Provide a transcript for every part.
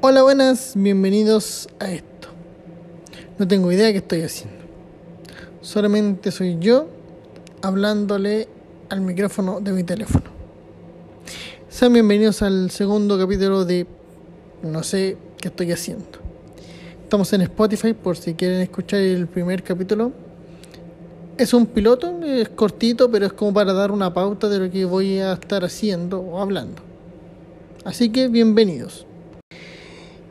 Hola, buenas, bienvenidos a esto. No tengo idea de qué estoy haciendo. Solamente soy yo hablándole al micrófono de mi teléfono. Sean bienvenidos al segundo capítulo de No sé qué estoy haciendo. Estamos en Spotify por si quieren escuchar el primer capítulo. Es un piloto, es cortito, pero es como para dar una pauta de lo que voy a estar haciendo o hablando. Así que bienvenidos.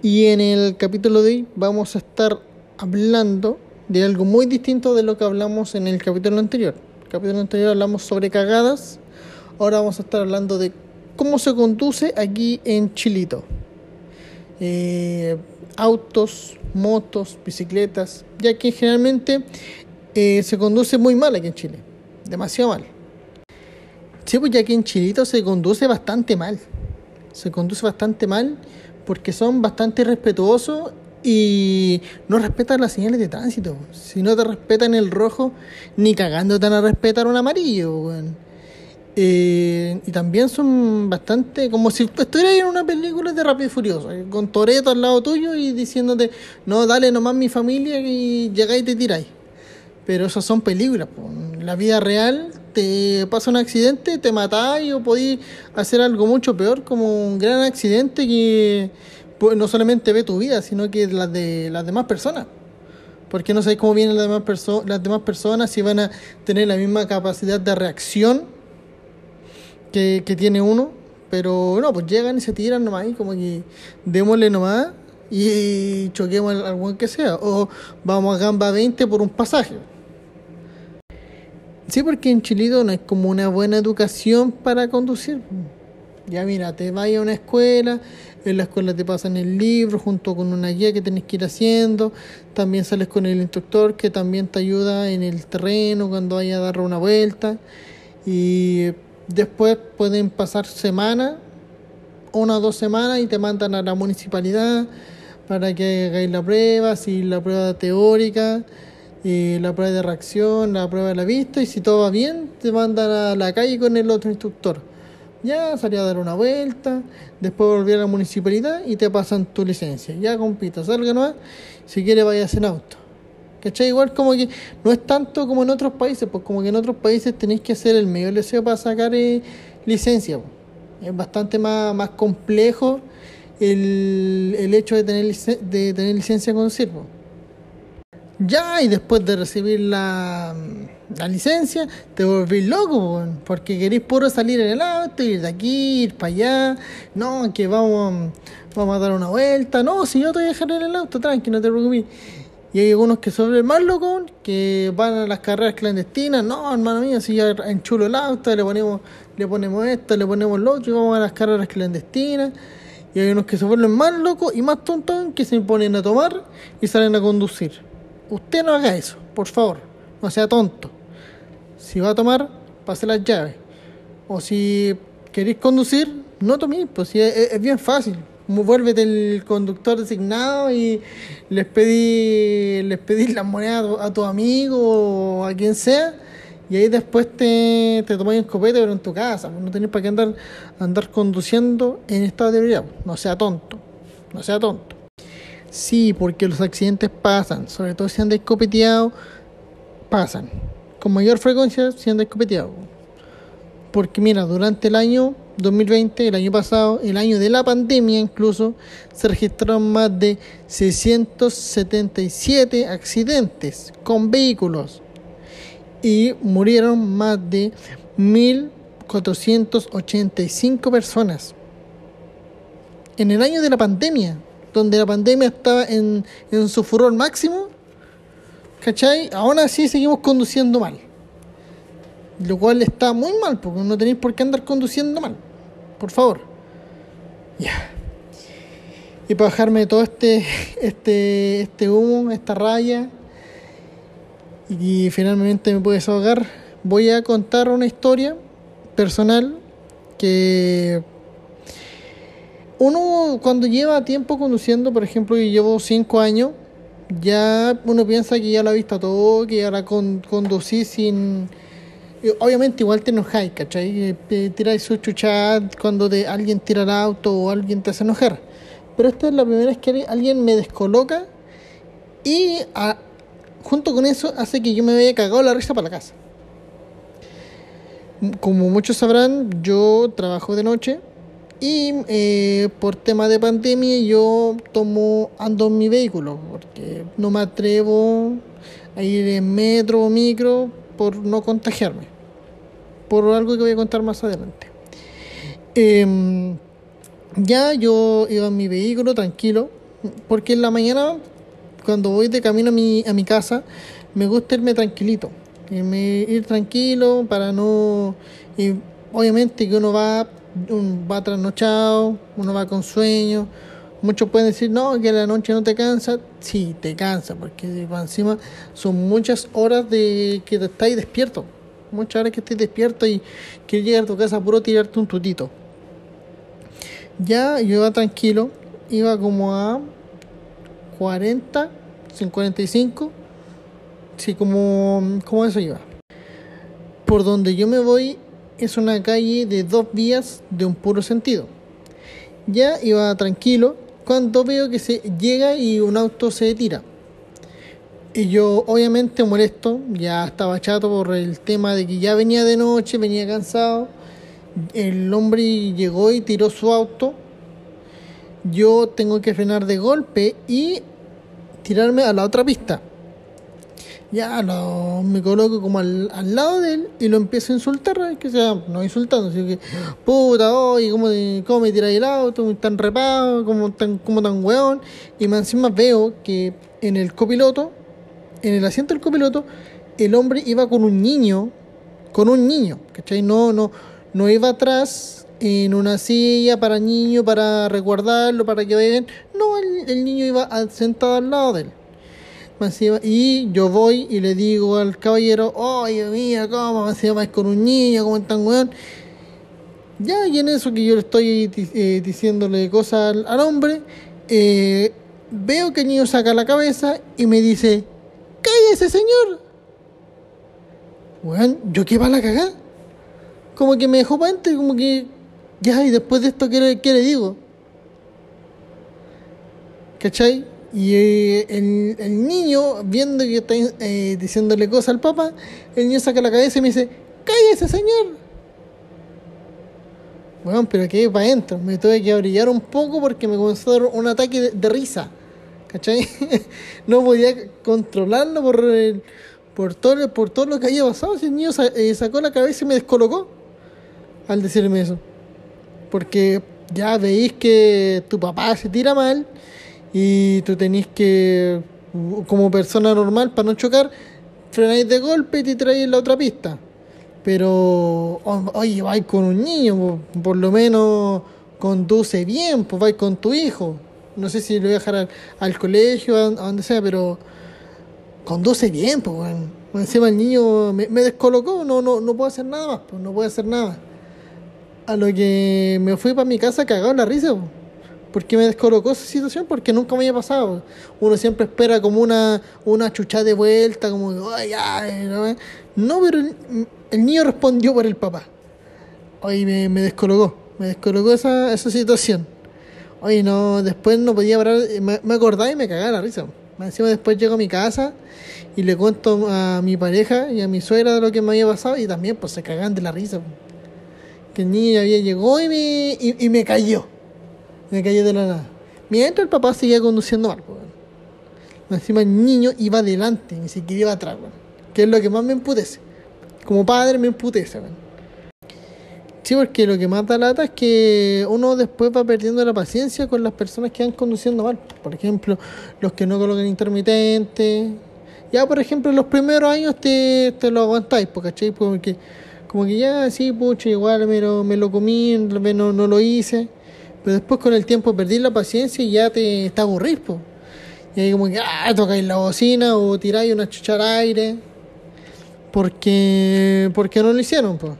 Y en el capítulo de hoy vamos a estar hablando de algo muy distinto de lo que hablamos en el capítulo anterior. El capítulo anterior hablamos sobre cagadas. Ahora vamos a estar hablando de cómo se conduce aquí en Chilito. Eh, autos, motos, bicicletas, ya que generalmente eh, se conduce muy mal aquí en Chile. Demasiado mal. Sí, pues ya aquí en Chilito se conduce bastante mal. Se conduce bastante mal porque son bastante irrespetuosos y no respetan las señales de tránsito. Si no te respetan el rojo, ni cagando te van a respetar un amarillo. Eh, y también son bastante como si estuvieras en una película de Rápido y Furioso, eh, con Toreto al lado tuyo y diciéndote, no, dale nomás mi familia y llegáis y te tiráis. Pero esas son películas. La vida real te pasa un accidente, te matáis o podéis hacer algo mucho peor, como un gran accidente que pues, no solamente ve tu vida, sino que las de las demás personas. Porque no sabéis cómo vienen las demás, las demás personas, si van a tener la misma capacidad de reacción que, que tiene uno. Pero no, pues llegan y se tiran nomás y como que démosle nomás y choquemos al buen que sea. O vamos a gamba 20 por un pasaje. Sí, porque en Chilito no es como una buena educación para conducir. Ya mira, te vas a una escuela, en la escuela te pasan el libro junto con una guía que tenés que ir haciendo, también sales con el instructor que también te ayuda en el terreno cuando vayas a dar una vuelta. Y después pueden pasar semanas, una o dos semanas y te mandan a la municipalidad para que hagáis la prueba, si la prueba teórica la prueba de reacción, la prueba de la vista, y si todo va bien, te mandan a la calle con el otro instructor. Ya salía a dar una vuelta, después volví a la municipalidad y te pasan tu licencia. Ya compita, salga nomás, si quiere vayas en auto. ¿Cachai? Igual como que no es tanto como en otros países, pues como que en otros países tenéis que hacer el medio deseo para sacar eh, licencia. Es bastante más, más complejo el, el hecho de tener, de tener licencia con conducir. Ya, y después de recibir la, la licencia, te volví loco, porque querés puro salir en el auto, ir de aquí, ir para allá. No, que vamos, vamos a dar una vuelta. No, si yo te voy a dejar en el auto, tranqui, no te preocupes. Y hay algunos que son más locos, que van a las carreras clandestinas. No, hermano mío, si ya enchulo el auto, le ponemos, le ponemos esto, le ponemos lo otro, y vamos a las carreras clandestinas. Y hay unos que se vuelven más locos y más tontos que se ponen a tomar y salen a conducir. Usted no haga eso, por favor. No sea tonto. Si va a tomar, pase las llaves. O si queréis conducir, no toméis, pues si es, bien fácil. Vuélvete el conductor designado y les pedí, les pedí las monedas a tu amigo o a quien sea. Y ahí después te, te tomáis un copete, pero en tu casa. Pues no tenéis para qué andar, andar conduciendo en estado de ebriedad. No sea tonto. No sea tonto. Sí, porque los accidentes pasan, sobre todo si han descopeteado, pasan. Con mayor frecuencia si han descopeteado. Porque mira, durante el año 2020, el año pasado, el año de la pandemia incluso, se registraron más de 677 accidentes con vehículos y murieron más de 1.485 personas. En el año de la pandemia, donde la pandemia estaba en, en su furor máximo, ¿cachai? Aún así seguimos conduciendo mal. Lo cual está muy mal, porque no tenéis por qué andar conduciendo mal. Por favor. Ya. Y para bajarme todo este, este, este humo, esta raya, y finalmente me puedes ahogar, voy a contar una historia personal que uno cuando lleva tiempo conduciendo, por ejemplo, y llevo 5 años, ya uno piensa que ya lo ha visto todo, que ahora con, conducir sin... Obviamente igual te enojáis, ¿cachai? Tiráis su chuchat cuando de alguien tira el auto o alguien te hace enojar. pero esta es la primera vez que alguien me descoloca y junto con eso hace que yo me vaya cagado la risa para la casa. Como muchos sabrán, yo trabajo de noche y eh, por tema de pandemia yo tomo, ando en mi vehículo porque no me atrevo a ir en metro o micro por no contagiarme. Por algo que voy a contar más adelante. Em, ya yo iba en mi vehículo tranquilo porque en la mañana cuando voy de camino a mi, a mi casa me gusta irme tranquilito. Ir tranquilo para no... Obviamente que uno va va trasnochado, uno va con sueño. Muchos pueden decir, no, que la noche no te cansa. Sí, te cansa, porque encima son muchas horas de que te estáis despierto. Muchas horas que estés despierto y que llegar a tu casa puro tirarte un tutito. Ya yo iba tranquilo, iba como a 40, 45, sí, como, como eso iba. Por donde yo me voy es una calle de dos vías de un puro sentido. Ya iba tranquilo cuando veo que se llega y un auto se tira. Y yo obviamente molesto, ya estaba chato por el tema de que ya venía de noche, venía cansado. El hombre llegó y tiró su auto. Yo tengo que frenar de golpe y tirarme a la otra pista ya lo, me coloco como al, al, lado de él y lo empiezo a insultar, que sea, no insultando, sino que, puta, oye, ¿cómo, cómo me tiráis el auto? Tan repado, como tan, como tan weón. Y más encima veo que en el copiloto, en el asiento del copiloto, el hombre iba con un niño, con un niño, ¿cachai? No, no, no iba atrás en una silla para niño, para resguardarlo, para que vayan. No, el, el niño iba sentado al lado de él y yo voy y le digo al caballero, oye, mira, ¿cómo se llama con un niño? ¿Cómo están, weón? Ya, y en eso que yo le estoy eh, diciéndole cosas al, hombre, eh, veo que el niño saca la cabeza y me dice, ese señor. Weón, ¿yo qué va la cagada? Como que me dejó para como que, ya, y después de esto, ¿qué qué le digo? ¿Cachai? Y eh, el, niño, viendo que está eh, diciéndole cosas al papá, el niño saca la cabeza y me dice, cállese señor. Bueno, pero que para adentro. Me tuve que brillar un poco porque me comenzó a dar un ataque de, risa. ¿Cachai? no podía controlarlo por, por, todo, por todo lo que había pasado. el niño eh, sacó la cabeza y me descolocó al decirme eso. Porque ya veis que tu papá se tira mal y tú tenés que, como persona normal, para no chocar, frenáis de golpe y te traéis la otra pista. Pero, oye, vais con un niño, por, lo menos conduce bien, pues vais con tu hijo. No sé si lo voy a dejar al, colegio, a, donde sea, pero conduce bien, pues, bueno. Encima el niño me, descolocó, no, no, no puedo hacer nada más, pues, no puedo hacer nada. A lo que me fui para mi casa cagado en la risa, pues. ¿Por qué me descolocó esa situación? Porque nunca me había pasado. Uno siempre espera como una, una chucha de vuelta, como, ay, ay, ¿no? no, pero el, niño respondió por el papá. Hoy me, me descolocó, me descolocó esa, esa situación. Oye, no, después no podía parar, me, me acordaba y me cagaba la risa. Encima después llego a mi casa y le cuento a mi pareja y a mi suegra de lo que me había pasado y también pues se cagan de la risa. Que el niño había llegó y me, y me cayó me cayó de la nada. Mientras el papá seguía conduciendo mal, Encima el niño iba adelante, ni siquiera iba atrás, Que es lo que más me emputece. Como padre me emputece, Sí, porque lo que más da lata es que uno después va perdiendo la paciencia con las personas que van conduciendo mal. Por ejemplo, los que no colocan intermitente. Ya, por ejemplo, en los primeros años te, te lo aguantáis, ¿cachai? Porque como que ya, sí, pucha, igual me lo, me lo comí, no, no lo hice. Pero después con el tiempo perdí la paciencia y ya te, está aburrís, Y ahí como que, ah, tocáis la bocina o tiráis una chuchara aire. Porque, porque no lo hicieron, pues.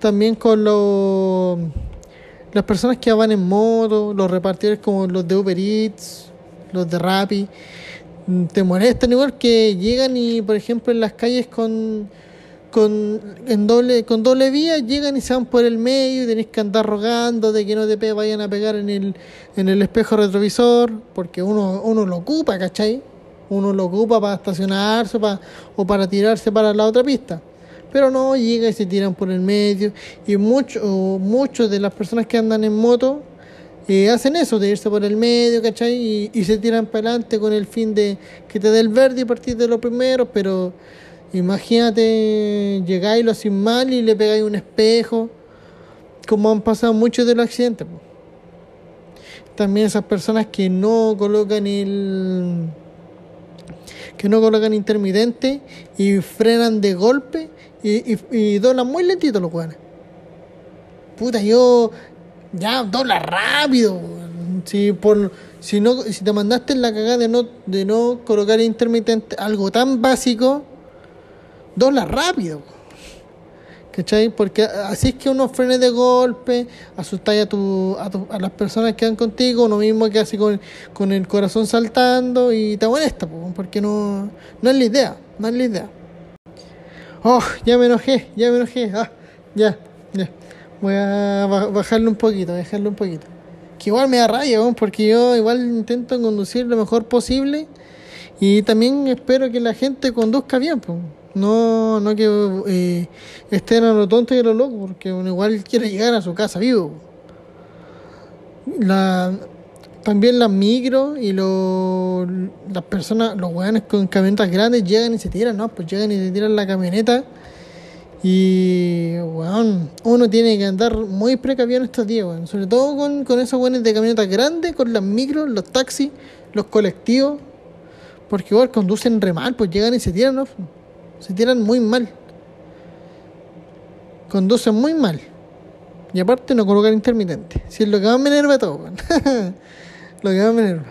También con los las personas que van en moto, los repartidores como los de Uber Eats, los de Rappi, te molestan igual que llegan y, por ejemplo, en las calles con, con, en doble, con doble vía, llegan y se van por el medio y tenés que andar rogando de que no te vayan a pegar en el, en el espejo retrovisor, porque uno, uno lo ocupa, ¿cachai? Uno lo ocupa para estacionarse para, o para tirarse para la otra pista. Pero no, llega y se tiran por el medio. Y muchos muchos de las personas que andan en moto eh, hacen eso, de irse por el medio, ¿cachai? Y, y se tiran para adelante con el fin de que te dé el verde y partir de lo primero, pero Imagínate, llegáis lo sin mal y le pegáis un espejo, como han pasado muchos de los accidentes. También esas personas que no colocan el que no colocan intermitente y frenan de golpe y, y, doblan muy lentito los weones. Puta, yo ya dobla rápido. Si por si no si te mandaste en la cagada de no de no colocar intermitente, algo tan básico, dobla rápido. ¿Cachai? Porque así es que uno frene de golpe, asustáis a, tu, a, las personas que van contigo, uno mismo que hace con, con el corazón saltando y te molesta, porque no, no es la idea, no es la idea. Oh, ya me enojé, ya me enojé, ah, ya, ya. Voy a bajarle un poquito, bajarle un poquito. Que igual me da rabia, porque yo igual intento conducir lo mejor posible y también espero que la gente conduzca bien, pues. No, no que eh, estén a lo tonto y a lo loco, porque uno igual quiere llegar a su casa vivo. La, también las micros y lo, las personas, los weones con camionetas grandes llegan y se tiran, ¿no? Pues llegan y se tiran la camioneta. Y, weón, uno tiene que andar muy precavido en estos días, weón. Sobre todo con, con esos weones de camionetas grandes, con las micros, los taxis, los colectivos. Porque igual conducen re mal, pues llegan y se tiran, ¿no? Se tiran muy mal. Conducen muy mal. Y aparte no colocan intermitente. Si es lo que más me enerva todo, lo que más me enerva.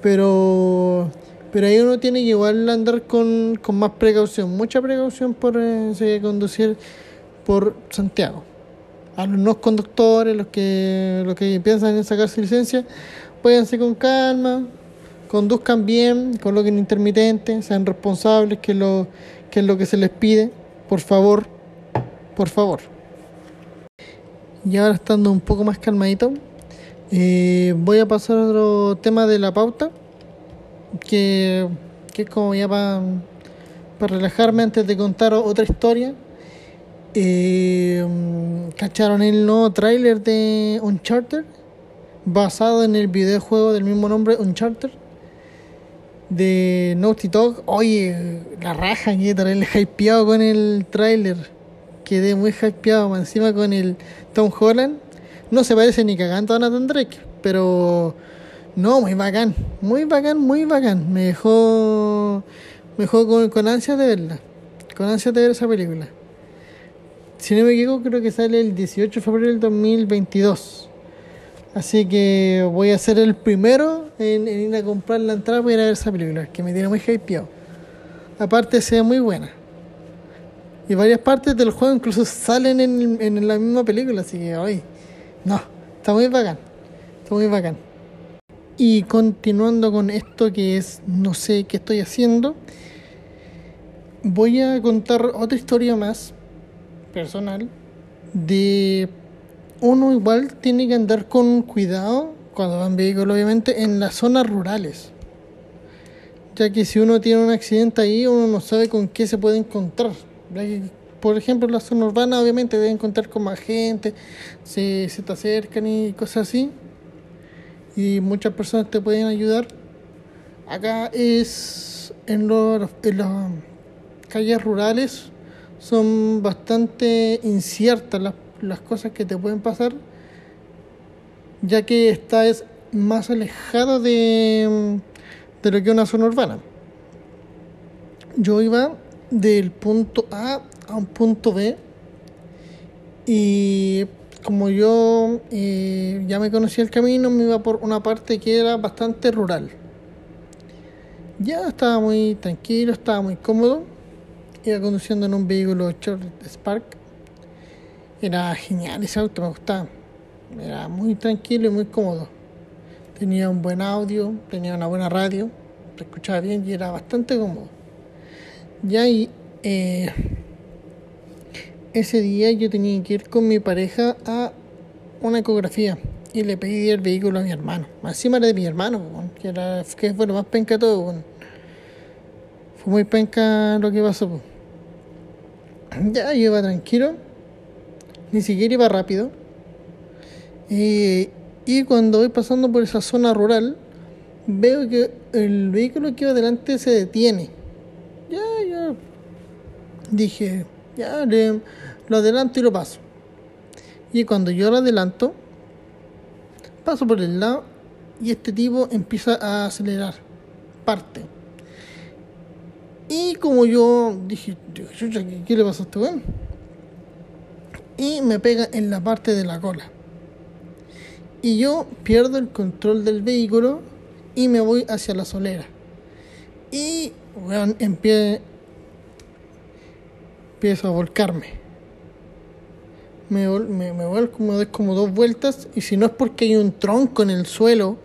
Pero pero ahí uno tiene que igual andar con, con más precaución, mucha precaución por eh, conducir por Santiago. A los no conductores, los que, los que piensan en sacarse licencia, váyanse con calma, conduzcan bien, coloquen intermitente, sean responsables, que lo que es lo que se les pide, por favor, por favor. Y ahora estando un poco más calmadito, eh, voy a pasar a otro tema de la pauta, que, que es como ya para relajarme antes de contar otra historia. Eh, ¿Cacharon el nuevo tráiler de Uncharted? Basado en el videojuego del mismo nombre, Uncharted de Naughty Dog. Oye, la raja, que el hypeado con el tráiler. Quedé muy hypeado, encima con el Tom Holland. No se parece ni cagando a Nathan Drake, pero no, muy bacán, muy bacán, muy bacán. Me dejó, me dejó con, con ansias de verla, con ansias de ver esa película. Si no me equivoco, creo que sale el 18 de febrero del 2022. Así que voy a ser el primero en, ir a comprar la entrada para ir a ver esa película, que me tiene muy hypeado. Aparte, sea muy buena. Y varias partes del juego incluso salen en, en la misma película, así que hoy. No, está muy bacán. Está muy bacán. Y continuando con esto que es no sé qué estoy haciendo, voy a contar otra historia más personal de uno igual tiene que andar con cuidado cuando va en obviamente, en las zonas rurales. Ya que si uno tiene un accidente ahí, uno no sabe con qué se puede encontrar. Por ejemplo, en la zona urbana, obviamente, debe encontrar con más gente, se, se te acercan y cosas así. Y muchas personas te pueden ayudar. Acá es en, los, en las calles rurales, son bastante inciertas las las cosas que te pueden pasar, ya que esta es más alejada de, de lo que una zona urbana. Yo iba del punto A a un punto B y como yo eh, ya me conocía el camino, me iba por una parte que era bastante rural. Ya estaba muy tranquilo, estaba muy cómodo. Iba conduciendo en un vehículo Short Spark era genial ese auto, me gustaba. Era muy tranquilo y muy cómodo. Tenía un buen audio, tenía una buena radio, se escuchaba bien y era bastante cómodo. Y ahí, eh, ese día yo tenía que ir con mi pareja a una ecografía y le pedí el vehículo a mi hermano. Encima era de mi hermano, que, era, que fue lo más penca todo. Fue muy penca lo que pasó. Ya yo iba tranquilo, ni siquiera iba rápido. y cuando voy pasando por esa zona rural, veo que el vehículo que iba adelante se detiene. Ya, ya. Dije, ya, lo adelanto y lo paso. Y cuando yo lo adelanto, paso por el lado y este tipo empieza a acelerar. Parte. Y como yo dije, ¿qué, le pasó a este weón? Y me pega en la parte de la cola. Y yo pierdo el control del vehículo y me voy hacia la solera. Y, weón, empiezo a volcarme me, me, me vuelco, me doy como dos vueltas y si no es porque hay un tronco en el suelo,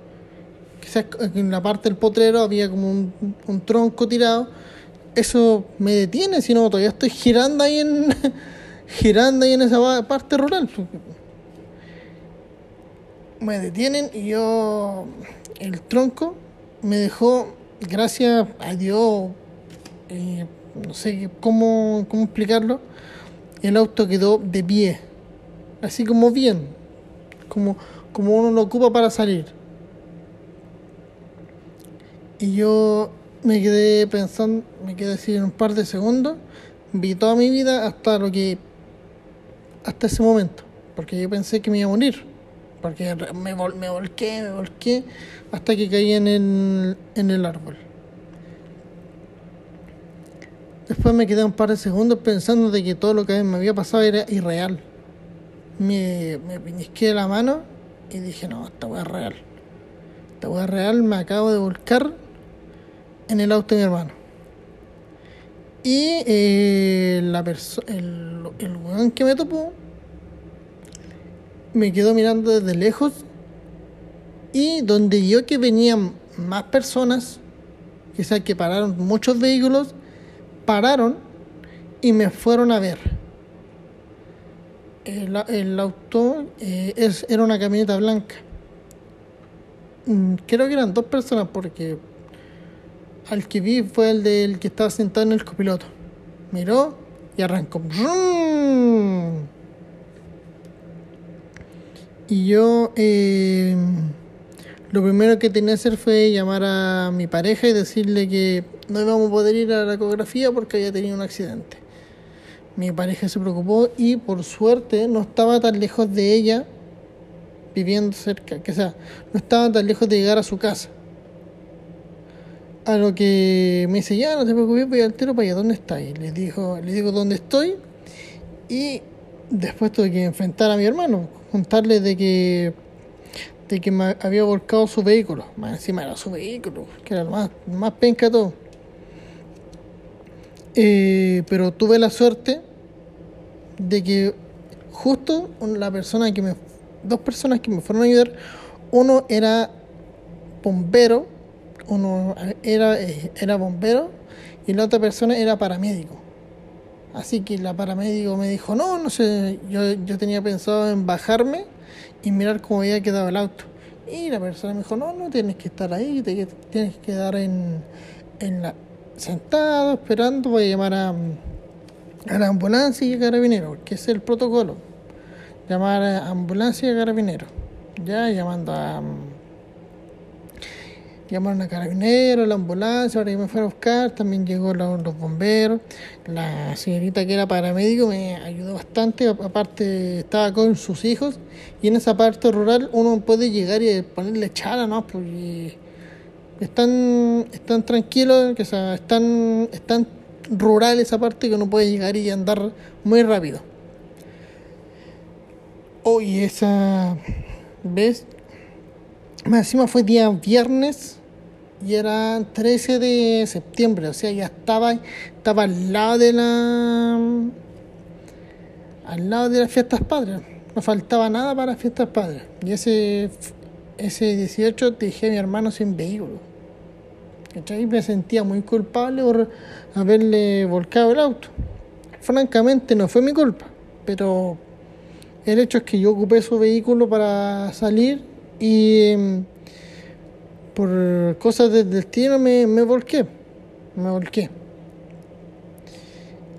quizás en la parte del potrero había como un, un tronco tirado, eso me detiene, si no todavía estoy girando ahí en girando ahí en esa parte rural. Me detienen y yo el tronco me dejó, gracias a Dios, eh, no sé cómo, cómo explicarlo, el auto quedó de pie así como bien, como, como uno lo ocupa para salir. Y yo me quedé pensando, me quedé así en un par de segundos, vi toda mi vida hasta lo que, hasta ese momento, porque yo pensé que me iba a morir, porque me, me volqué, me volqué, hasta que caí en el, en el árbol. Después me quedé un par de segundos pensando de que todo lo que me había pasado era irreal me, me la mano y dije, no, esta weá es real. Esta weá es real, me acabo de volcar en el auto de mi hermano. Y eh, la el, el weón que me topó me quedó mirando desde lejos y donde yo que venían más personas, quizás que pararon muchos vehículos, pararon y me fueron a ver el, auto eh, es, era una camioneta blanca. Mm, creo que eran dos personas porque al que vi fue el del que estaba sentado en el copiloto. Miró y arrancó. Y yo eh, lo primero que tenía que hacer fue llamar a mi pareja y decirle que no íbamos a poder ir a la ecografía porque había tenido un accidente. Mi pareja se preocupó y por suerte no estaba tan lejos de ella viviendo cerca, que sea, no estaba tan lejos de llegar a su casa. A lo que me dice, ya no te preocupes, voy al tiro para allá, ¿dónde está? Y le dijo, le digo dónde estoy y después tuve que enfrentar a mi hermano, contarle de que de que me había volcado su vehículo, más encima era su vehículo, que era lo más, más penca todo. Eh, pero tuve la suerte de que justo la persona que me dos personas que me fueron a ayudar uno era bombero uno era eh, era bombero y la otra persona era paramédico así que la paramédico me dijo no no sé yo, yo tenía pensado en bajarme y mirar cómo había quedado el auto y la persona me dijo no no tienes que estar ahí tienes que quedar en, en la sentado esperando, voy a llamar a, a la ambulancia y a carabineros, que es el protocolo. Llamar a ambulancia y a carabineros. Ya llamando a. Llamaron a carabineros, la ambulancia, ahora que me fueron a buscar, también llegó los, bomberos. La señorita que era paramédico me ayudó bastante, aparte estaba con sus hijos y en esa parte rural uno puede llegar y ponerle chala, ¿no? Porque están, están tranquilos, que sea, están, están rural esa parte que uno puede llegar y andar muy rápido. Hoy esa vez, encima fue día viernes y era 13 de septiembre, o sea, ya estaba, estaba al lado de la al lado de las fiestas padres. No faltaba nada para fiestas padres. Y ese ese 18 dejé a mi hermano sin vehículo. ¿Cachai? Me sentía muy culpable por haberle volcado el auto. Francamente no fue mi culpa. pero el hecho es que yo ocupé su vehículo para salir y mm, por cosas del destino me, me volqué, me volqué.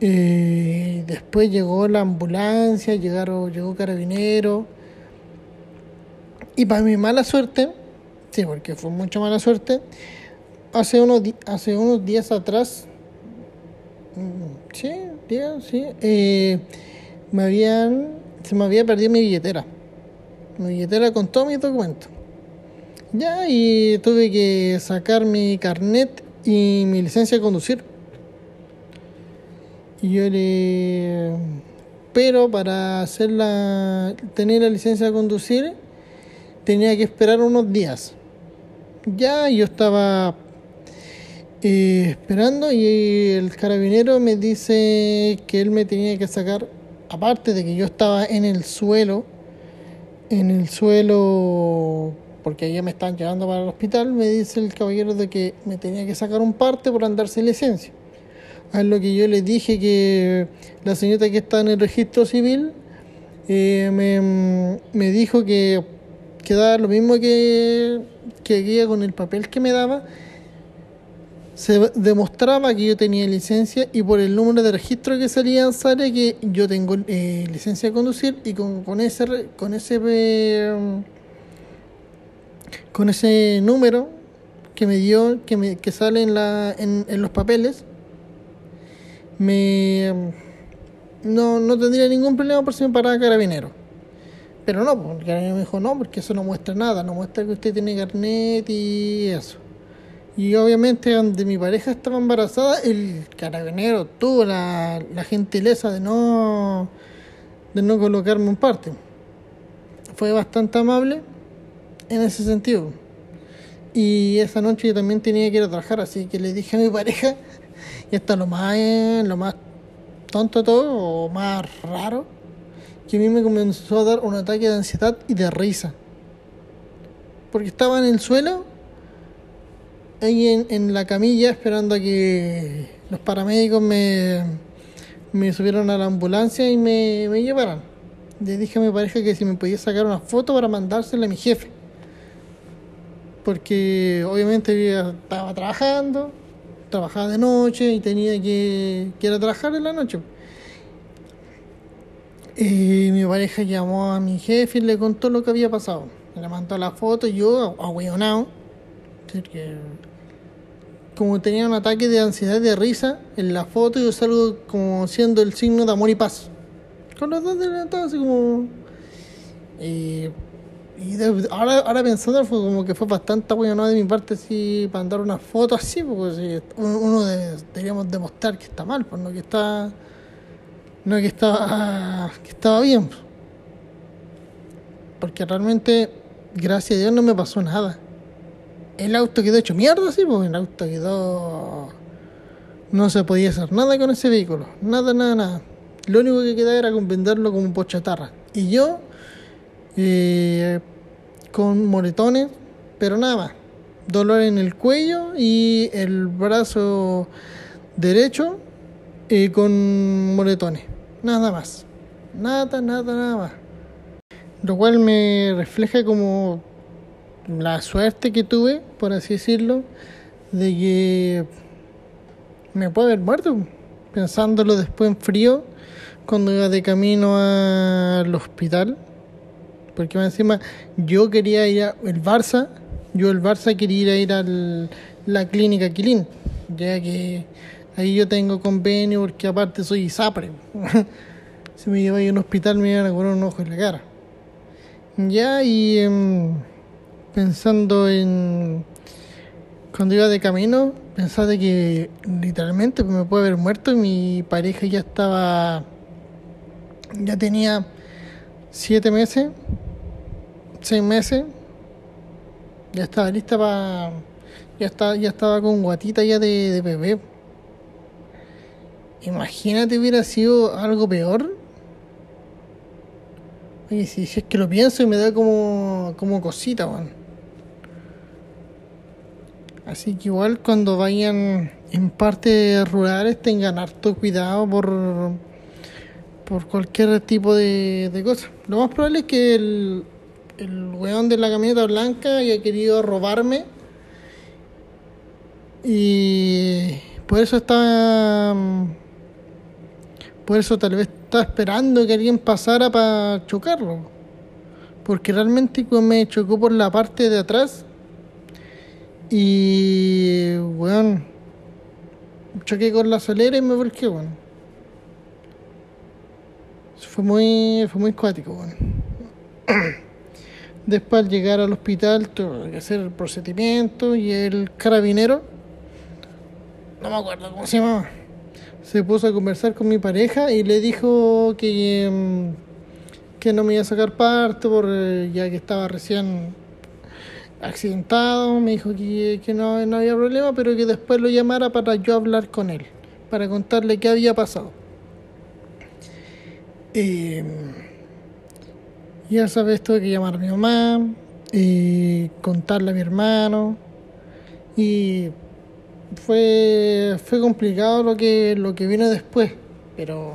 Y después llegó la ambulancia, llegaron, llegó carabinero. Y para mi mala suerte, sí, porque fue mucha mala suerte, hace unos, hace unos días atrás, mm, sí, días, sí, eh, me habían, se me había perdido mi billetera. Mi billetera con todos mis documentos. Ya, y tuve que sacar mi carnet y mi licencia de conducir. Yo le... Pero para hacer la... tener la licencia de conducir tenía que esperar unos días. Ya yo estaba eh, esperando y el carabinero me dice que él me tenía que sacar, aparte de que yo estaba en el suelo, en el suelo, porque ya me estaban llevando para el hospital, me dice el caballero de que me tenía que sacar un parte por andar sin licencia a lo que yo le dije que la señorita que está en el registro civil eh, me, dijo que quedaba lo mismo que, que con el papel que me daba. Se demostraba que yo tenía licencia y por el número de registro que salía sale que yo tengo eh, licencia de conducir y con, con ese con ese eh, con ese número que me dio que me que sale en la en, en los papeles me no, no tendría ningún problema por si me paraba carabinero. Pero no, porque me dijo no, porque eso no muestra nada, no muestra que usted tiene carnet y eso. Y obviamente donde mi pareja estaba embarazada, el carabinero tuvo la, la gentileza de no, de no colocarme un parte. Fue bastante amable en ese sentido. Y esa noche yo también tenía que ir a trabajar, así que le dije a mi pareja y esto es lo más, lo más tonto todo, o más raro, que a mí me comenzó a dar un ataque de ansiedad y de risa. Porque estaba en el suelo, ahí en, en la camilla, esperando a que los paramédicos me, me subieran a la ambulancia y me, me llevaran. Le dije a mi pareja que si me podía sacar una foto para mandársela a mi jefe. Porque obviamente yo estaba trabajando, trabajaba de noche y tenía que, ir a trabajar en la noche. Y mi pareja llamó a mi jefe y le contó lo que había pasado. Le mandó la foto y yo, ahueonado, como tenía un ataque de ansiedad y de risa, en la foto yo salgo como siendo el signo de amor y paz. Con los dos levantados así como... Y y ahora, ahora pensando, fue como que fue bastante bueno de mi parte si para andar una foto así, porque uno deberíamos demostrar que está mal, pues no que está no que estaba que estaba bien. Porque realmente, gracias a Dios, no me pasó nada. El auto quedó hecho mierda, sí, pues el auto quedó. No se podía hacer nada con ese vehículo. Nada, nada, nada. Lo único que quedaba era con venderlo como un pochatarra. Y yo eh, con moretones, pero nada más. Dolor en el cuello y el brazo derecho eh, con moretones. Nada más. Nada, nada, nada más. Lo cual me refleja como la suerte que tuve, por así decirlo, de que me puede haber muerto. Pensándolo después en frío, cuando iba de camino al hospital porque encima yo quería ir al Barça, yo el Barça quería ir a la clínica Quilín, ya que ahí yo tengo convenio porque aparte soy ISAPRE. si me lleva a un hospital me iban a poner un ojo en la cara. Ya, y em, pensando en cuando iba de camino, pensaba de que literalmente me puede haber muerto y mi pareja ya estaba, ya tenía siete meses seis meses, ya estaba lista para. Ya estaba, ya estaba con guatita ya de, bebé. Imagínate hubiera sido algo peor. Oye, si, es que lo pienso y me da como, como cosita, man. Así que igual cuando vayan en partes rurales tengan harto cuidado por por cualquier tipo de, de cosa. Lo más probable es que el, el weón de la camioneta blanca haya querido robarme y por eso estaba por eso tal vez estaba esperando que alguien pasara para chocarlo porque realmente me chocó por la parte de atrás y weón choqué con la solera y me volqué weón fue muy, fue muy cuático, bueno. Después al llegar al hospital tuve que hacer el procedimiento y el carabinero, no me acuerdo cómo se llamaba, se puso a conversar con mi pareja y le dijo que, em, que no me iba a sacar parte por, eh, ya que estaba recién accidentado, me dijo que, que no, no había problema, pero que después lo llamara para yo hablar con él, para contarle qué había pasado. Y, ya sabes, tuve que llamar a mi mamá y contarle a mi hermano. Y fue, fue complicado lo que, lo que vino después, pero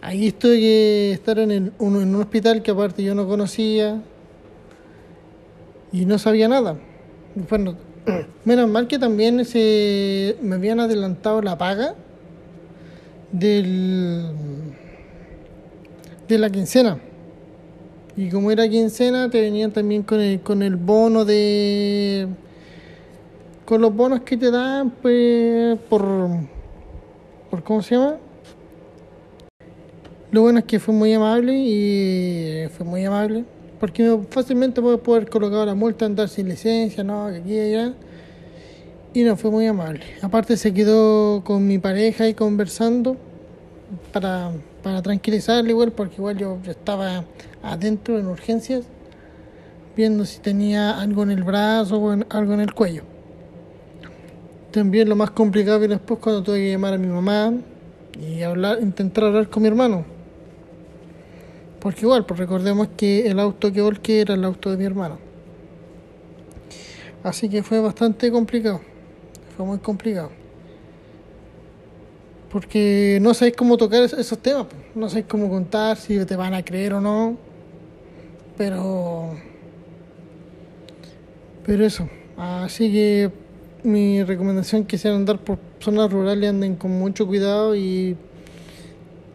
ahí estuve que estar en, en un hospital que aparte yo no conocía y no sabía nada. Bueno, menos mal que también se, me habían adelantado la paga del, de la quincena. Y como era quincena, te venían también con el, con el bono de. con los bonos que te dan, pues, por. por ¿Cómo se llama? Lo bueno es que fue muy amable y fue muy amable. Porque fácilmente puedo poder colocar la multa, andar sin licencia, no, que aquí y y no fue muy amable. Aparte se quedó con mi pareja ahí conversando para, para tranquilizarle igual, porque igual yo, estaba adentro en urgencias viendo si tenía algo en el brazo o algo en el cuello. También lo más complicado viene después cuando tuve que llamar a mi mamá y hablar, intentar hablar con mi hermano. Porque igual, pues recordemos que el auto que volqué era el auto de mi hermano. Así que fue bastante complicado fue muy complicado. Porque no sabéis cómo tocar esos temas, no sabéis cómo contar, si te van a creer o no. Pero. Pero eso. Así que mi recomendación que sea andar por zonas rurales anden con mucho cuidado y,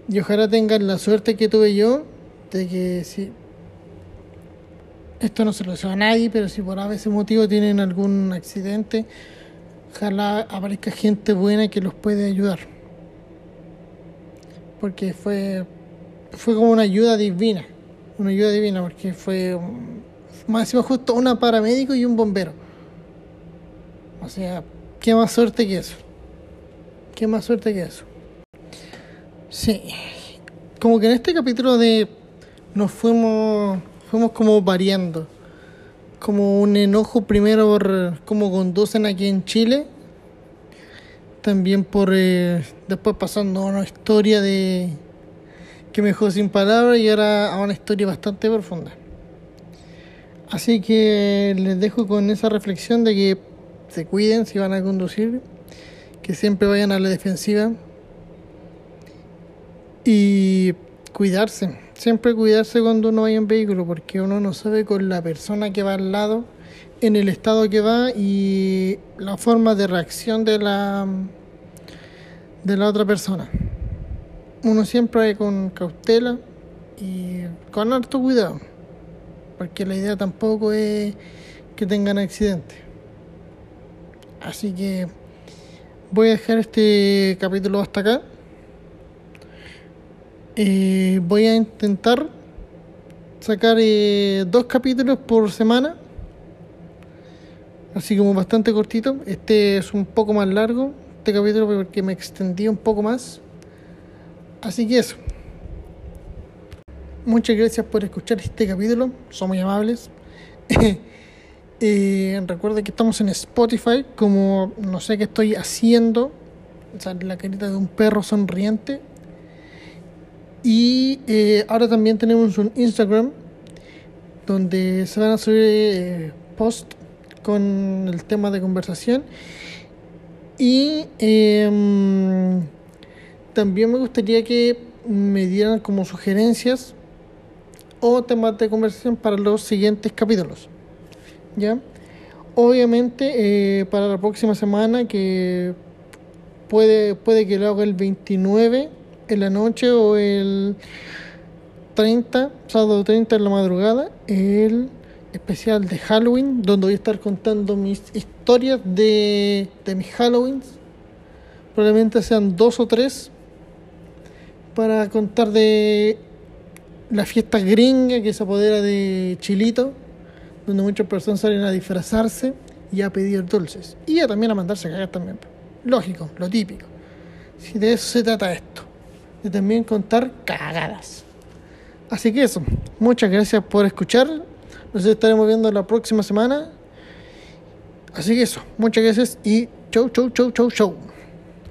y ojalá tengan la suerte que tuve yo de que si esto no se lo deseo a nadie, pero si por ese motivo tienen algún accidente, ojalá aparezca gente buena que los puede ayudar. Porque fue, fue como una ayuda divina, una ayuda divina, porque fue más justo una paramédico y un bombero. O sea, qué más suerte que eso. Qué más suerte que eso. Sí. Como que en este capítulo de nos fuimos fuimos como variando como un enojo primero por cómo conducen aquí en Chile, también por eh, después pasando a una historia de que me dejó sin palabras y ahora a una historia bastante profunda. Así que les dejo con esa reflexión de que se cuiden si van a conducir, que siempre vayan a la defensiva y cuidarse siempre cuidarse cuando uno vaya en vehículo, porque uno no sabe con la persona que va al lado, en el estado que va y la forma de reacción de la de la otra persona. Uno siempre va con cautela y con harto cuidado, porque la idea tampoco es que tengan accidentes. Así que voy a dejar este capítulo hasta acá. Eh, voy a intentar sacar eh, dos capítulos por semana. Así como bastante cortito. Este es un poco más largo. Este capítulo porque me extendí un poco más. Así que eso. Muchas gracias por escuchar este capítulo. Son muy amables. eh, que estamos en Spotify. Como no sé qué estoy haciendo. Sale la carita de un perro sonriente. Y eh, ahora también tenemos un Instagram donde se van a subir eh, posts con el tema de conversación. Y em, también me gustaría que me dieran como sugerencias o temas de conversación para los siguientes capítulos. ¿Ya? Obviamente, eh, para la próxima semana, que puede, puede que lo haga el 29 en la noche o el 30, sábado 30 en la madrugada, el especial de Halloween, donde voy a estar contando mis historias de, de mis Halloweens. Probablemente sean dos o tres para contar de la fiesta gringa que se apodera de Chilito, donde muchas personas salen a disfrazarse y a pedir dulces. Y a también a mandarse a cagar también. Lógico, lo típico. Si de eso se trata esto. De también contar cagadas. Así que eso. Muchas gracias por escuchar. Nos estaremos viendo la próxima semana. Así que eso. Muchas gracias y chau, chau, chau, chau, chau.